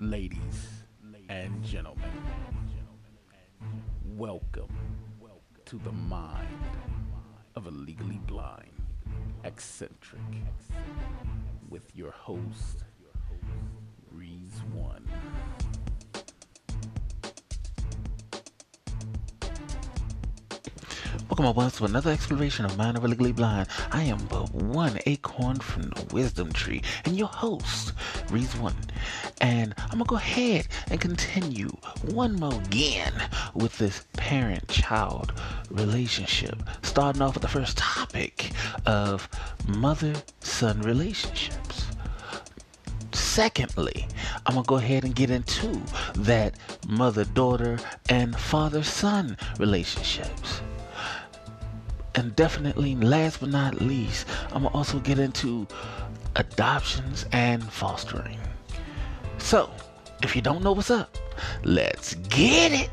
ladies and gentlemen, welcome to the mind of a legally blind eccentric with your host, Reese One. Welcome aboard to another exploration of Mind of a Legally Blind. I am but one acorn from the wisdom tree and your host, Reese One. And I'm gonna go ahead and continue one more again with this parent-child relationship. Starting off with the first topic of mother-son relationships. Secondly, I'm gonna go ahead and get into that mother-daughter and father-son relationships and definitely last but not least, I'm gonna also get into adoptions and fostering. So, if you don't know what's up, let's get it.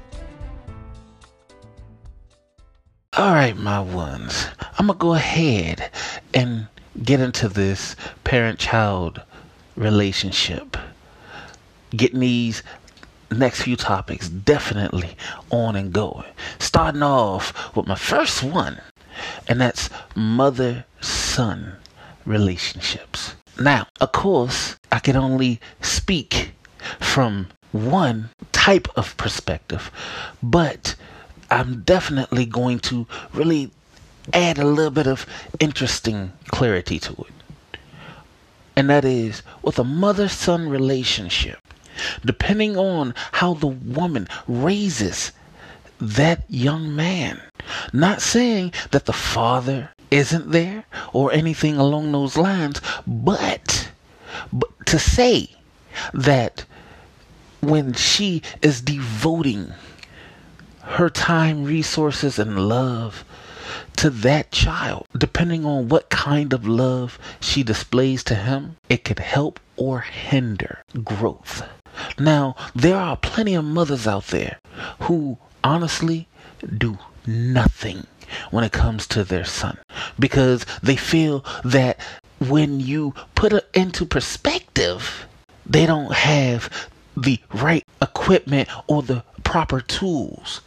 All right, my ones, I'm gonna go ahead and get into this parent child relationship. Getting these next few topics definitely on and going. Starting off with my first one and that's mother son relationships. Now, of course, I can only speak from one type of perspective, but I'm definitely going to really add a little bit of interesting clarity to it. And that is with a mother son relationship, depending on how the woman raises that young man. Not saying that the father isn't there or anything along those lines, but, but to say that when she is devoting her time, resources, and love to that child, depending on what kind of love she displays to him, it could help or hinder growth. Now, there are plenty of mothers out there who honestly do nothing when it comes to their son because they feel that when you put it into perspective, they don't have the right equipment or the proper tools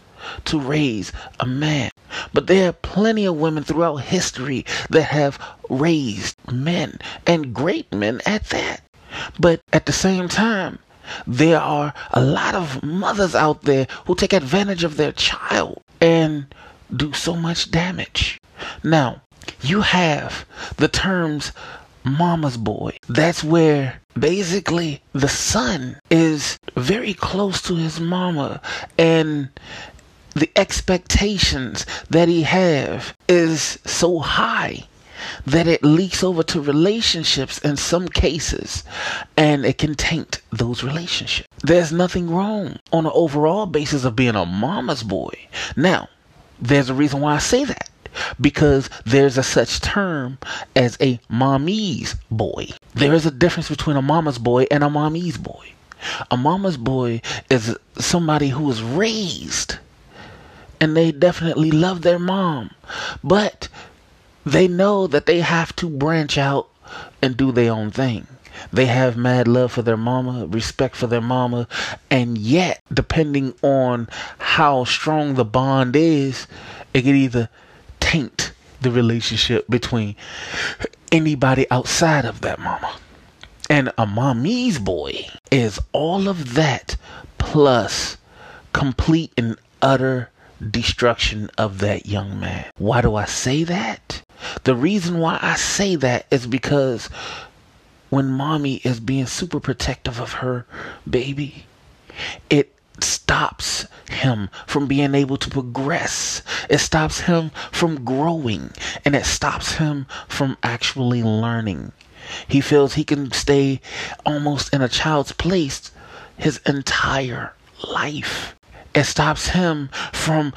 to raise a man. But there are plenty of women throughout history that have raised men and great men at that. But at the same time, there are a lot of mothers out there who take advantage of their child and do so much damage. Now, you have the terms mama's boy. That's where basically the son is very close to his mama and the expectations that he have is so high that it leaks over to relationships in some cases and it can taint those relationships. There's nothing wrong on an overall basis of being a mama's boy. Now, there's a reason why I say that. Because there's a such term as a mommy's boy. There is a difference between a mama's boy and a mommy's boy. A mama's boy is somebody who is raised and they definitely love their mom. But they know that they have to branch out and do their own thing. They have mad love for their mama, respect for their mama, and yet, depending on how strong the bond is, it could either taint the relationship between anybody outside of that mama. And a mommy's boy is all of that plus complete and utter destruction of that young man. Why do I say that? The reason why I say that is because when mommy is being super protective of her baby, it stops him from being able to progress. It stops him from growing and it stops him from actually learning. He feels he can stay almost in a child's place his entire life. It stops him from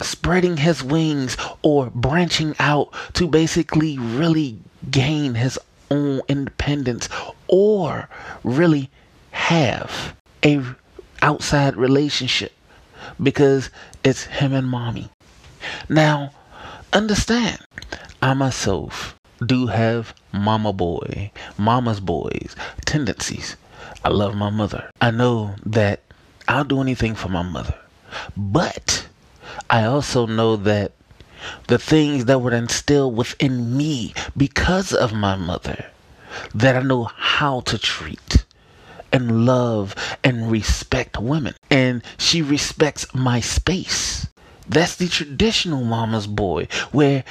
spreading his wings or branching out to basically really gain his own independence or really have a outside relationship because it's him and mommy. Now, understand, I myself do have mama boy, mama's boys tendencies. I love my mother. I know that I'll do anything for my mother. But I also know that the things that were instilled within me because of my mother, that I know how to treat and love and respect women. And she respects my space. That's the traditional mama's boy, where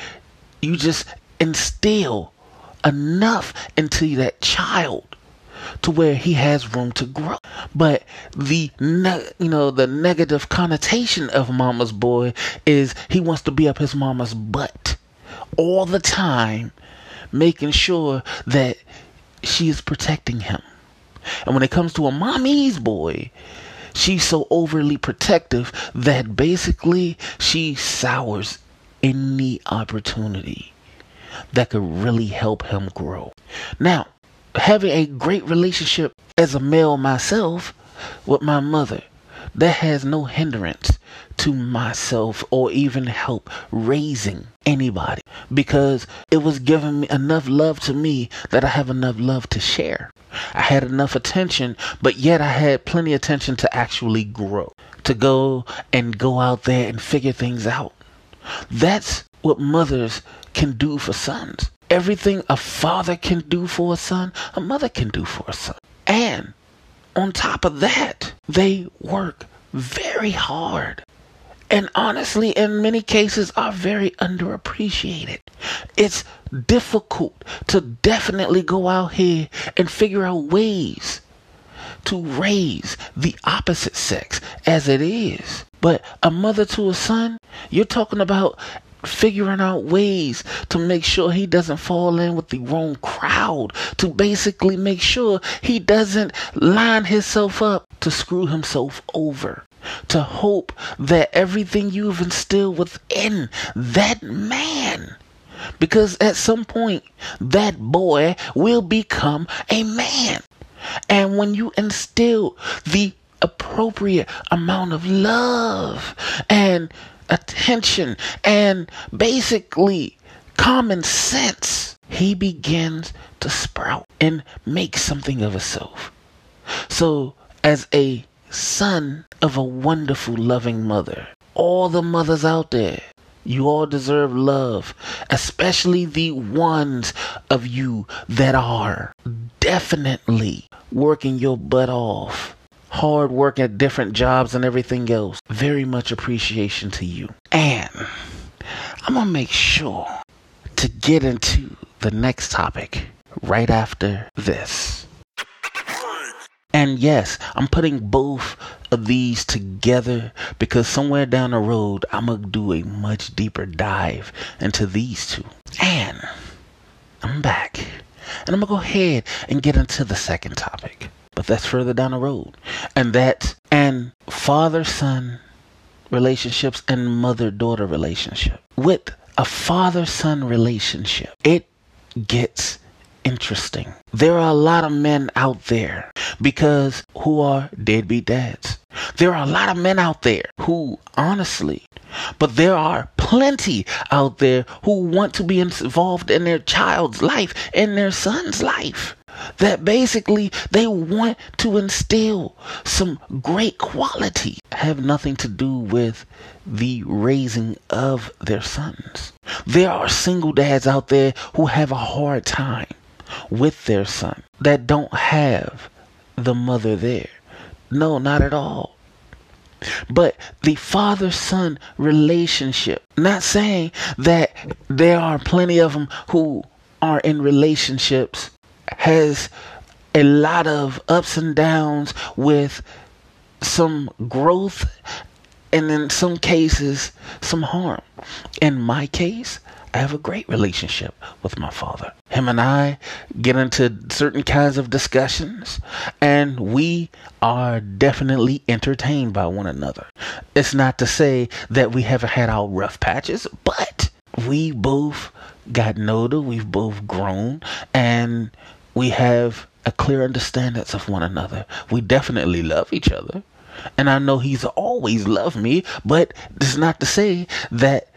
you just instill enough into that child to where he has room to grow. But the ne- you know the negative connotation of mama's boy is he wants to be up his mama's butt all the time, making sure that she is protecting him. And when it comes to a mommy's boy, she's so overly protective that basically she sours any opportunity that could really help him grow. Now, having a great relationship as a male myself with my mother, that has no hindrance to myself or even help raising anybody because it was giving me enough love to me that I have enough love to share. I had enough attention, but yet I had plenty of attention to actually grow, to go and go out there and figure things out. That's what mothers can do for sons. Everything a father can do for a son, a mother can do for a son. On top of that, they work very hard. And honestly, in many cases, are very underappreciated. It's difficult to definitely go out here and figure out ways to raise the opposite sex as it is. But a mother to a son, you're talking about figuring out ways to make sure he doesn't fall in with the wrong crowd, to basically make sure he doesn't line himself up to screw himself over, to hope that everything you've instilled within that man. Because at some point, that boy will become a man. And when you instill the appropriate amount of love and attention and basically common sense, he begins to sprout and make something of himself. So, as a son of a wonderful, loving mother, all the mothers out there, you all deserve love, especially the ones of you that are definitely working your butt off hard work at different jobs and everything else. Very much appreciation to you. And I'm going to make sure to get into the next topic right after this. And yes, I'm putting both of these together because somewhere down the road, I'm going to do a much deeper dive into these two. And I'm back. And I'm going to go ahead and get into the second topic but that's further down the road. And that and father son relationships and mother daughter relationship. With a father son relationship, it gets interesting. There are a lot of men out there because who are deadbeat dads. There are a lot of men out there who honestly but there are plenty out there who want to be involved in their child's life, in their son's life that basically they want to instill some great quality have nothing to do with the raising of their sons. There are single dads out there who have a hard time with their son that don't have the mother there. No, not at all. But the father son relationship, not saying that there are plenty of them who are in relationships has a lot of ups and downs with some growth and in some cases some harm. In my case, I have a great relationship with my father. Him and I get into certain kinds of discussions, and we are definitely entertained by one another. It's not to say that we haven't had our rough patches, but we both got older, we've both grown, and we have a clear understanding of one another. We definitely love each other. And I know he's always loved me, but it's not to say that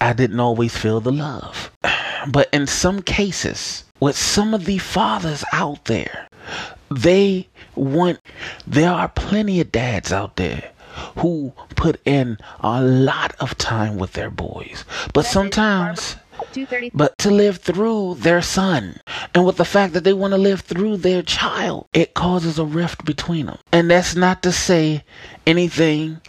I didn't always feel the love. But in some cases, with some of the fathers out there, they want, there are plenty of dads out there who put in a lot of time with their boys. But sometimes, but to live through their son and with the fact that they want to live through their child, it causes a rift between them. And that's not to say anything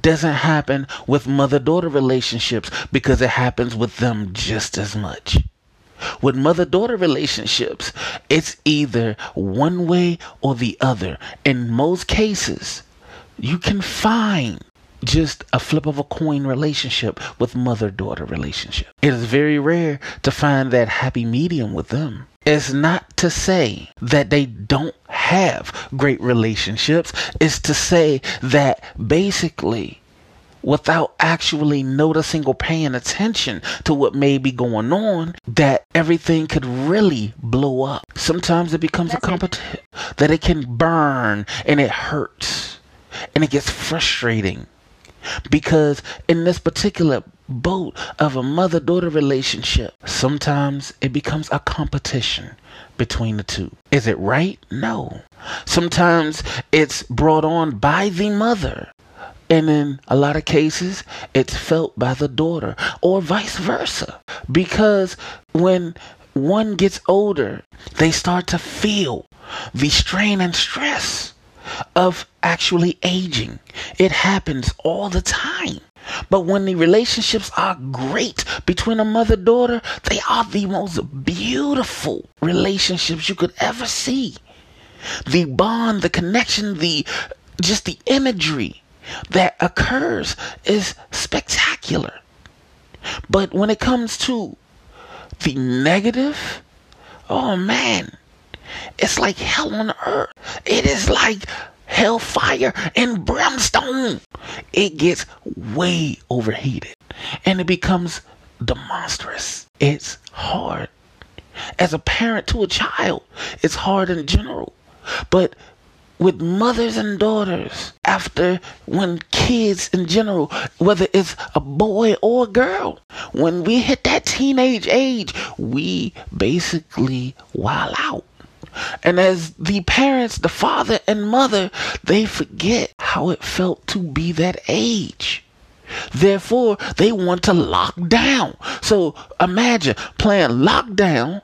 doesn't happen with mother daughter relationships because it happens with them just as much. With mother daughter relationships, it's either one way or the other. In most cases, you can find just a flip of a coin relationship with mother daughter relationship. It is very rare to find that happy medium with them. It's not to say that they don't have great relationships. It's to say that basically without actually noticing or paying attention to what may be going on, that everything could really blow up. Sometimes it becomes That's a competition that it can burn and it hurts and it gets frustrating because in this particular boat of a mother daughter relationship, sometimes it becomes a competition between the two. Is it right? No. Sometimes it's brought on by the mother. And in a lot of cases, it's felt by the daughter or vice versa. Because when one gets older, they start to feel the strain and stress of actually aging. It happens all the time. But when the relationships are great between a mother daughter, they are the most beautiful relationships you could ever see. The bond, the connection, the just the imagery that occurs is spectacular. But when it comes to the negative, oh man, it's like hell on earth. It is like hellfire and brimstone. It gets way overheated and it becomes demonstrous. It's hard. As a parent to a child, it's hard in general. But with mothers and daughters, after when kids in general, whether it's a boy or a girl, when we hit that teenage age, we basically wild out. And as the parents, the father and mother, they forget how it felt to be that age. Therefore, they want to lock down. So imagine playing lockdown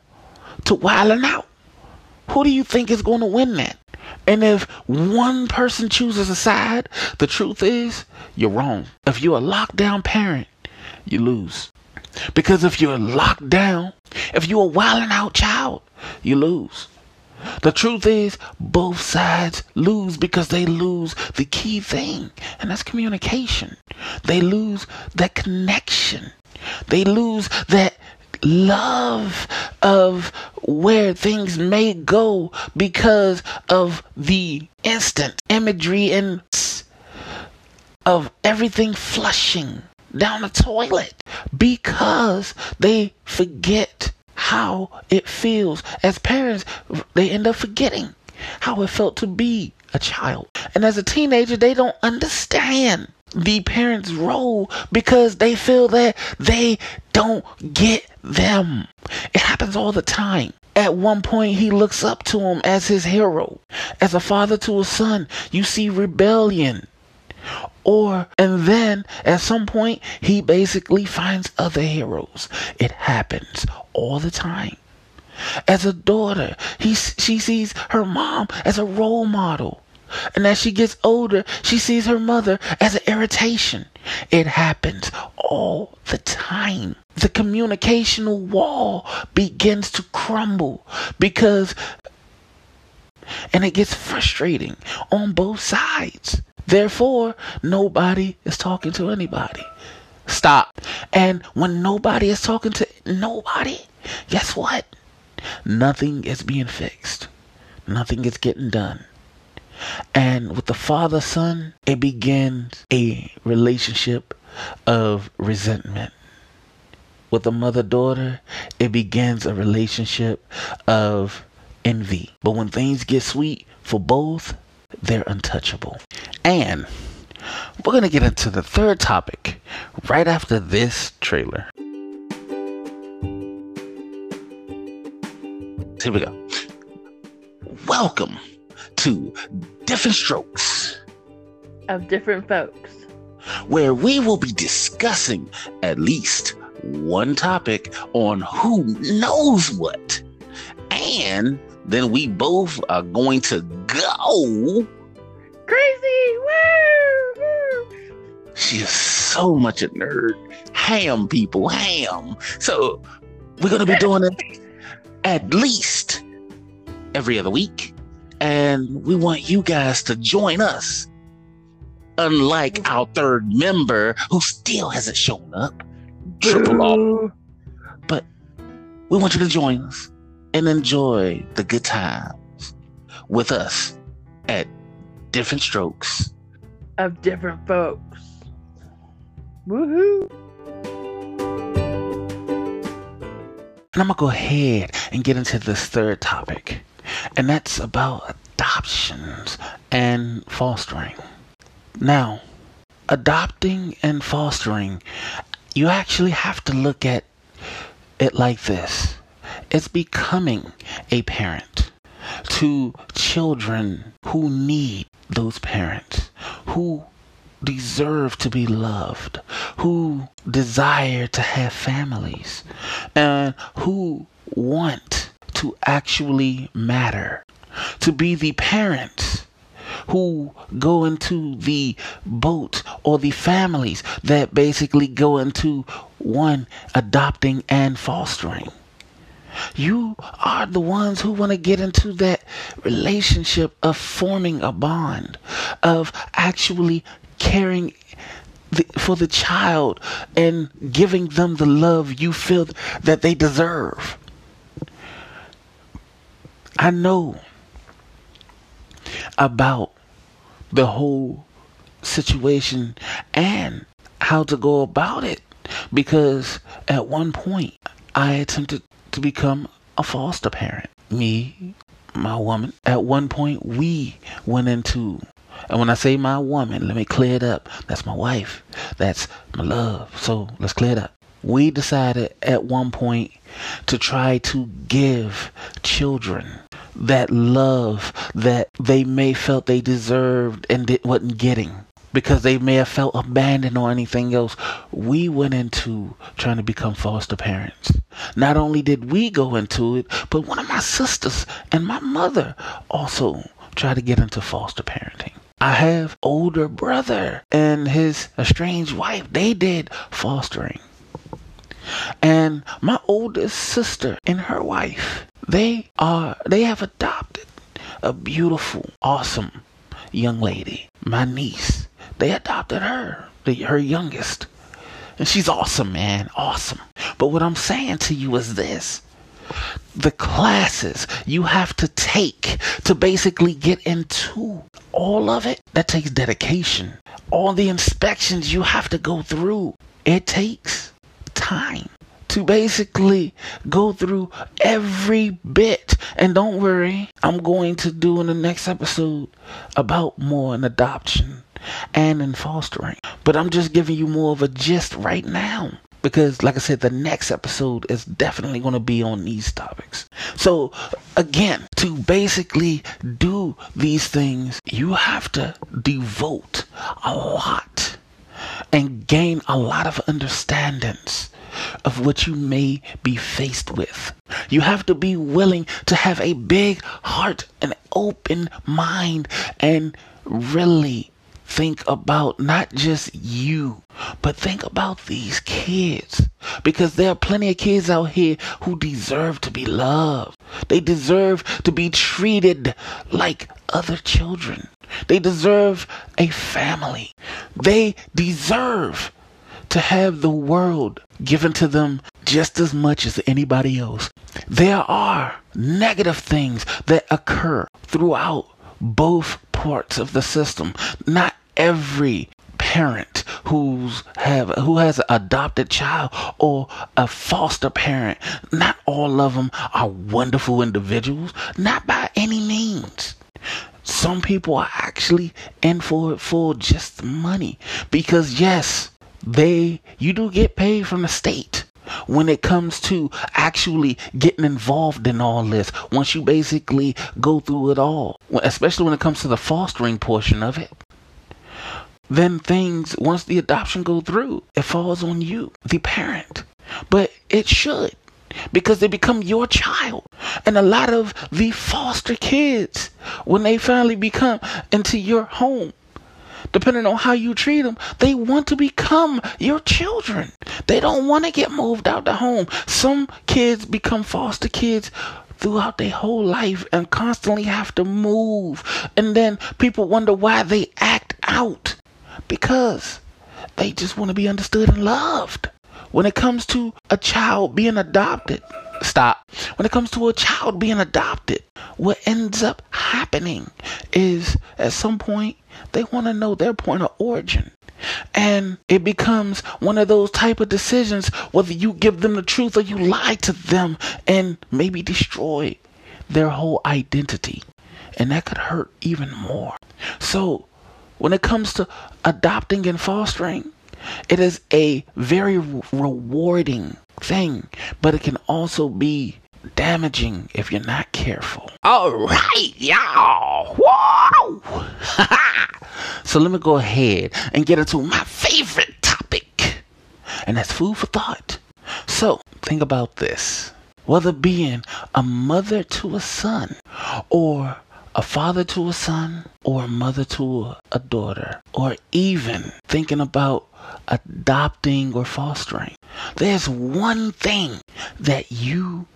to wilding out. Who do you think is going to win that? And if one person chooses a side, the truth is you're wrong. If you're a lockdown parent, you lose. Because if you're locked down, if you're a wilding out child, you lose. The truth is, both sides lose because they lose the key thing, and that's communication. They lose that connection. They lose that love of where things may go because of the instant imagery and of everything flushing down the toilet because they forget how it feels. As parents, they end up forgetting how it felt to be a child. And as a teenager, they don't understand the parent's role because they feel that they don't get them. It happens all the time. At one point, he looks up to him as his hero. As a father to a son, you see rebellion. Or, and then at some point, he basically finds other heroes. It happens all the time. As a daughter, he, she sees her mom as a role model. And as she gets older, she sees her mother as an irritation. It happens all the time. The communicational wall begins to crumble because, and it gets frustrating on both sides. Therefore, nobody is talking to anybody. Stop. And when nobody is talking to nobody, guess what? Nothing is being fixed. Nothing is getting done. And with the father son, it begins a relationship of resentment. With the mother daughter, it begins a relationship of envy. But when things get sweet for both, they're untouchable. And we're going to get into the third topic right after this trailer. Here we go. Welcome to Different Strokes of different folks. where we will be discussing at least one topic on who knows what. And then we both are going to go. Crazy! Woo! Woo! She is so much a nerd. Ham, people, ham. So we're going to be doing it at least every other week. And we want you guys to join us. Unlike our third member who still hasn't shown up, Triple R. Boo. We want you to join us and enjoy the good times with us at Different Strokes. Of different folks. Woohoo! And I'm to go ahead and get into this third topic, and that's about adoptions and fostering. Now, adopting and fostering, you actually have to look at it like this it's becoming a parent to children who need those parents, who deserve to be loved, who desire to have families, and who want to actually matter, to be the parents who go into the boat or the families that basically go into one adopting and fostering. You are the ones who want to get into that relationship of forming a bond, of actually caring the, for the child and giving them the love you feel that they deserve. I know about the whole situation and how to go about it because at one point I attempted to become a foster parent. Me, my woman. At one point we went into and when I say my woman, let me clear it up. That's my wife. That's my love. So let's clear it up. We decided at one point to try to give children that love that they may felt they deserved and did, wasn't getting because they may have felt abandoned or anything else. We went into trying to become foster parents. Not only did we go into it, but one of my sisters and my mother also tried to get into foster parenting. I have older brother and his estranged wife. They did fostering. And my oldest sister and her wife, they are they have adopted a beautiful, awesome young lady, my niece. They adopted her, the, her youngest. And she's awesome, man. Awesome. But what I'm saying to you is this the classes you have to take to basically get into all of it, that takes dedication. All the inspections you have to go through, it takes time to basically go through every bit. And don't worry, I'm going to do in the next episode about more in adoption and in fostering. But I'm just giving you more of a gist right now. Because, like I said, the next episode is definitely going to be on these topics. So, again, to basically do these things, you have to devote a lot and gain a lot of understandings of what you may be faced with. You have to be willing to have a big heart, an open mind, and really think about not just you, but think about these kids. Because there are plenty of kids out here who deserve to be loved. They deserve to be treated like other children. They deserve a family. They deserve to have the world given to them just as much as anybody else. There are negative things that occur throughout both parts of the system. Not every parent who's have who has an adopted child or a foster parent. Not all of them are wonderful individuals. Not by any means. Some people are actually in for it for just money because yes they you do get paid from the state when it comes to actually getting involved in all this, once you basically go through it all, especially when it comes to the fostering portion of it, then things, once the adoption go through, it falls on you, the parent. But it should because they become your child. And a lot of the foster kids, when they finally become into your home, depending on how you treat them, they want to become your children. They don't want to get moved out the home. Some kids become foster kids throughout their whole life and constantly have to move. And then people wonder why they act out because they just want to be understood and loved. When it comes to a child being adopted, stop. When it comes to a child being adopted, what ends up happening is at some point they want to know their point of origin. And it becomes one of those type of decisions whether you give them the truth or you lie to them and maybe destroy their whole identity. And that could hurt even more. So, when it comes to adopting and fostering, it is a very rewarding thing, but it can also be damaging if you're not careful. All right, y'all. Whoa! so let me go ahead and get into my favorite topic, and that's food for thought. So think about this. Whether being a mother to a son or a father to a son or a mother to a daughter, or even thinking about adopting or fostering. There's one thing that you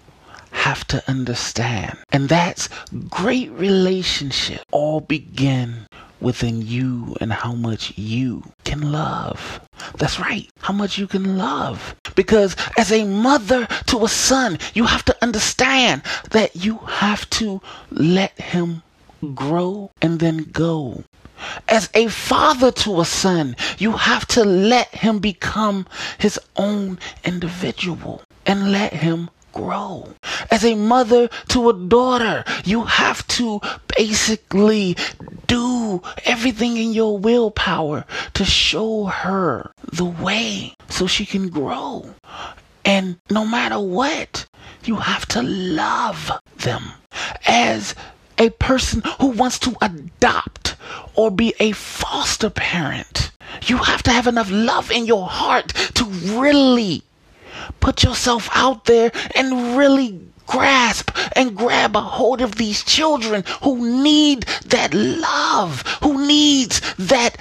have to understand, and that's great relationship all begin within you and how much you can love. That's right, how much you can love. Because as a mother to a son, you have to understand that you have to let him grow and then go. As a father to a son, you have to let him become his own individual and let him grow. As a mother to a daughter, you have to basically do everything in your willpower to show her the way so she can grow. And no matter what, you have to love them. As a person who wants to adopt or be a foster parent. You have to have enough love in your heart to really put yourself out there and really grasp and grab a hold of these children who need that love, who needs that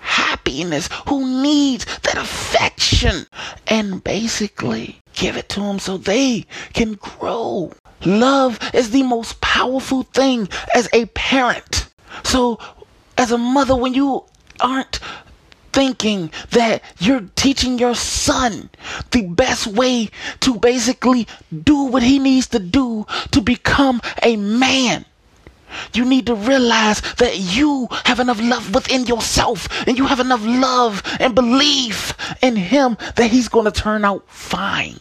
happiness, who needs that affection, and basically give it to them so they can grow. Love is the most powerful thing as a parent. So, as a mother, when you aren't thinking that you're teaching your son the best way to basically do what he needs to do to become a man, you need to realize that you have enough love within yourself and you have enough love and belief in him that he's going to turn out fine.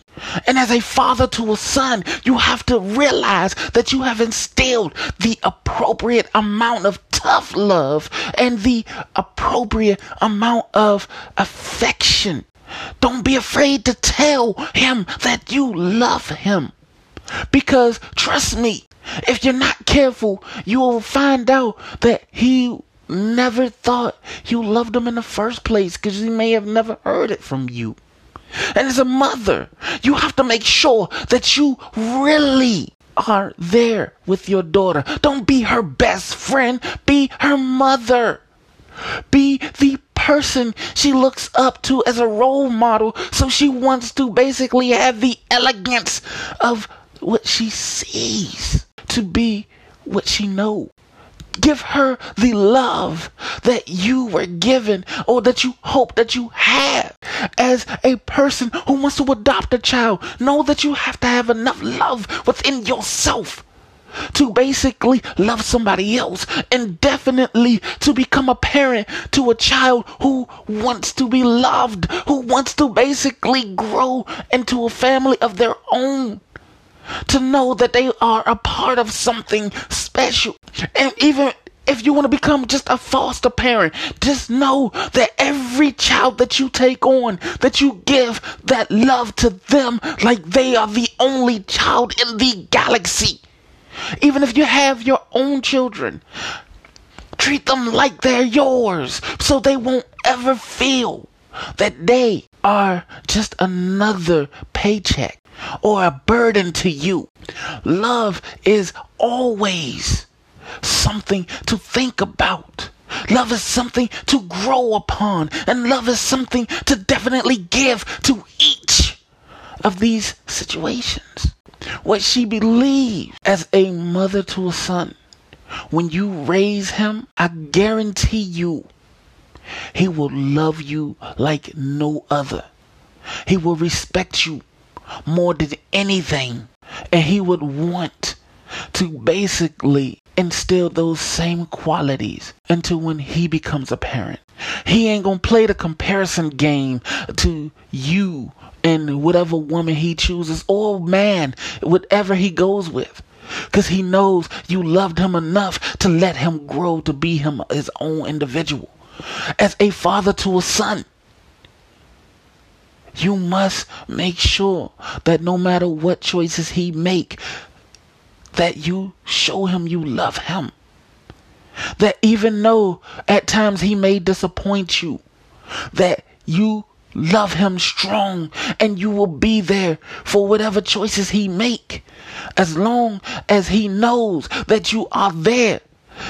And as a father to a son, you have to realize that you have instilled the appropriate amount of tough love and the appropriate amount of affection. Don't be afraid to tell him that you love him. Because trust me, if you're not careful, you will find out that he never thought you loved him in the first place because he may have never heard it from you. And as a mother, you have to make sure that you really are there with your daughter. Don't be her best friend, be her mother. Be the person she looks up to as a role model, so she wants to basically have the elegance of what she sees to be what she knows. Give her the love that you were given or that you hope that you have. As a person who wants to adopt a child, know that you have to have enough love within yourself to basically love somebody else and definitely to become a parent to a child who wants to be loved, who wants to basically grow into a family of their own to know that they are a part of something special. And even if you want to become just a foster parent, just know that every child that you take on, that you give that love to them like they are the only child in the galaxy. Even if you have your own children, treat them like they're yours so they won't ever feel that they are just another paycheck or a burden to you. Love is always something to think about. Love is something to grow upon, and love is something to definitely give to each of these situations. What she believes as a mother to a son, when you raise him, I guarantee you, he will love you like no other. He will respect you more than anything. And he would want to basically instill those same qualities into when he becomes a parent. He ain't gonna play the comparison game to you and whatever woman he chooses or man, whatever he goes with. Because he knows you loved him enough to let him grow to be him his own individual. As a father to a son, you must make sure that no matter what choices he make, that you show him you love him. That even though at times he may disappoint you, that you love him strong and you will be there for whatever choices he make as long as he knows that you are there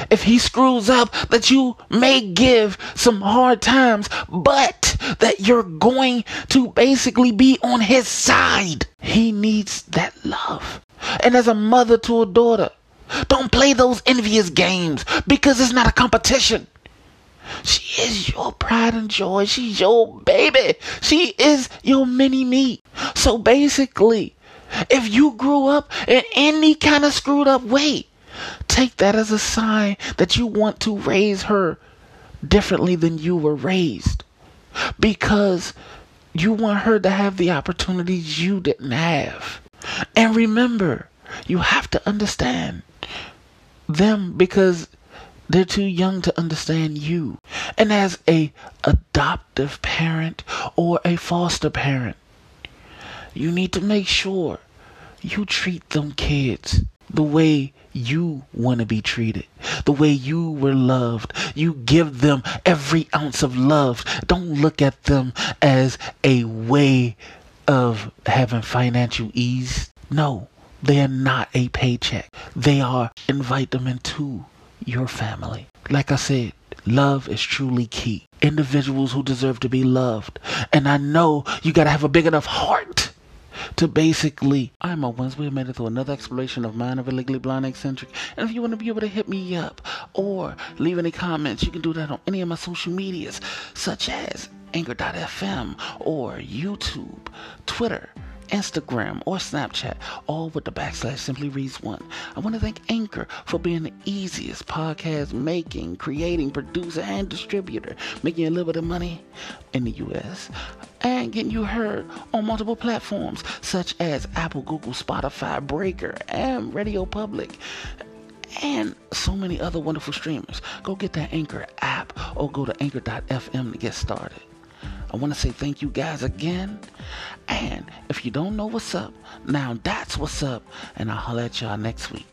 if he screws up that you may give some hard times but that you're going to basically be on his side he needs that love and as a mother to a daughter don't play those envious games because it's not a competition she is your pride and joy. She's your baby. She is your mini me. So basically, if you grew up in any kind of screwed up way, take that as a sign that you want to raise her differently than you were raised. Because you want her to have the opportunities you didn't have. And remember, you have to understand them because they're too young to understand you. And as a adoptive parent or a foster parent, you need to make sure you treat them kids the way you want to be treated, the way you were loved. You give them every ounce of love. Don't look at them as a way of having financial ease. No, they are not a paycheck. They are invite them into your family. Like I said, love is truly key. Individuals who deserve to be loved. And I know you got to have a big enough heart to basically. I'm a once we have made it through another exploration of Mind of a Legally Blind Eccentric. And if you want to be able to hit me up or leave any comments, you can do that on any of my social medias, such as Anchor.fm or YouTube, Twitter, Instagram, or Snapchat, all with the backslash simply reads one. I want to thank Anchor for being the easiest podcast making, creating, producer, and distributor, making a little bit of money in the US and getting you heard on multiple platforms such as Apple, Google, Spotify, Breaker, and Radio Public and so many other wonderful streamers. Go get that Anchor app or go to anchor.fm to get started. I want to say thank you guys again. And if you don't know what's up, now that's what's up. And I'll holler at y'all next week.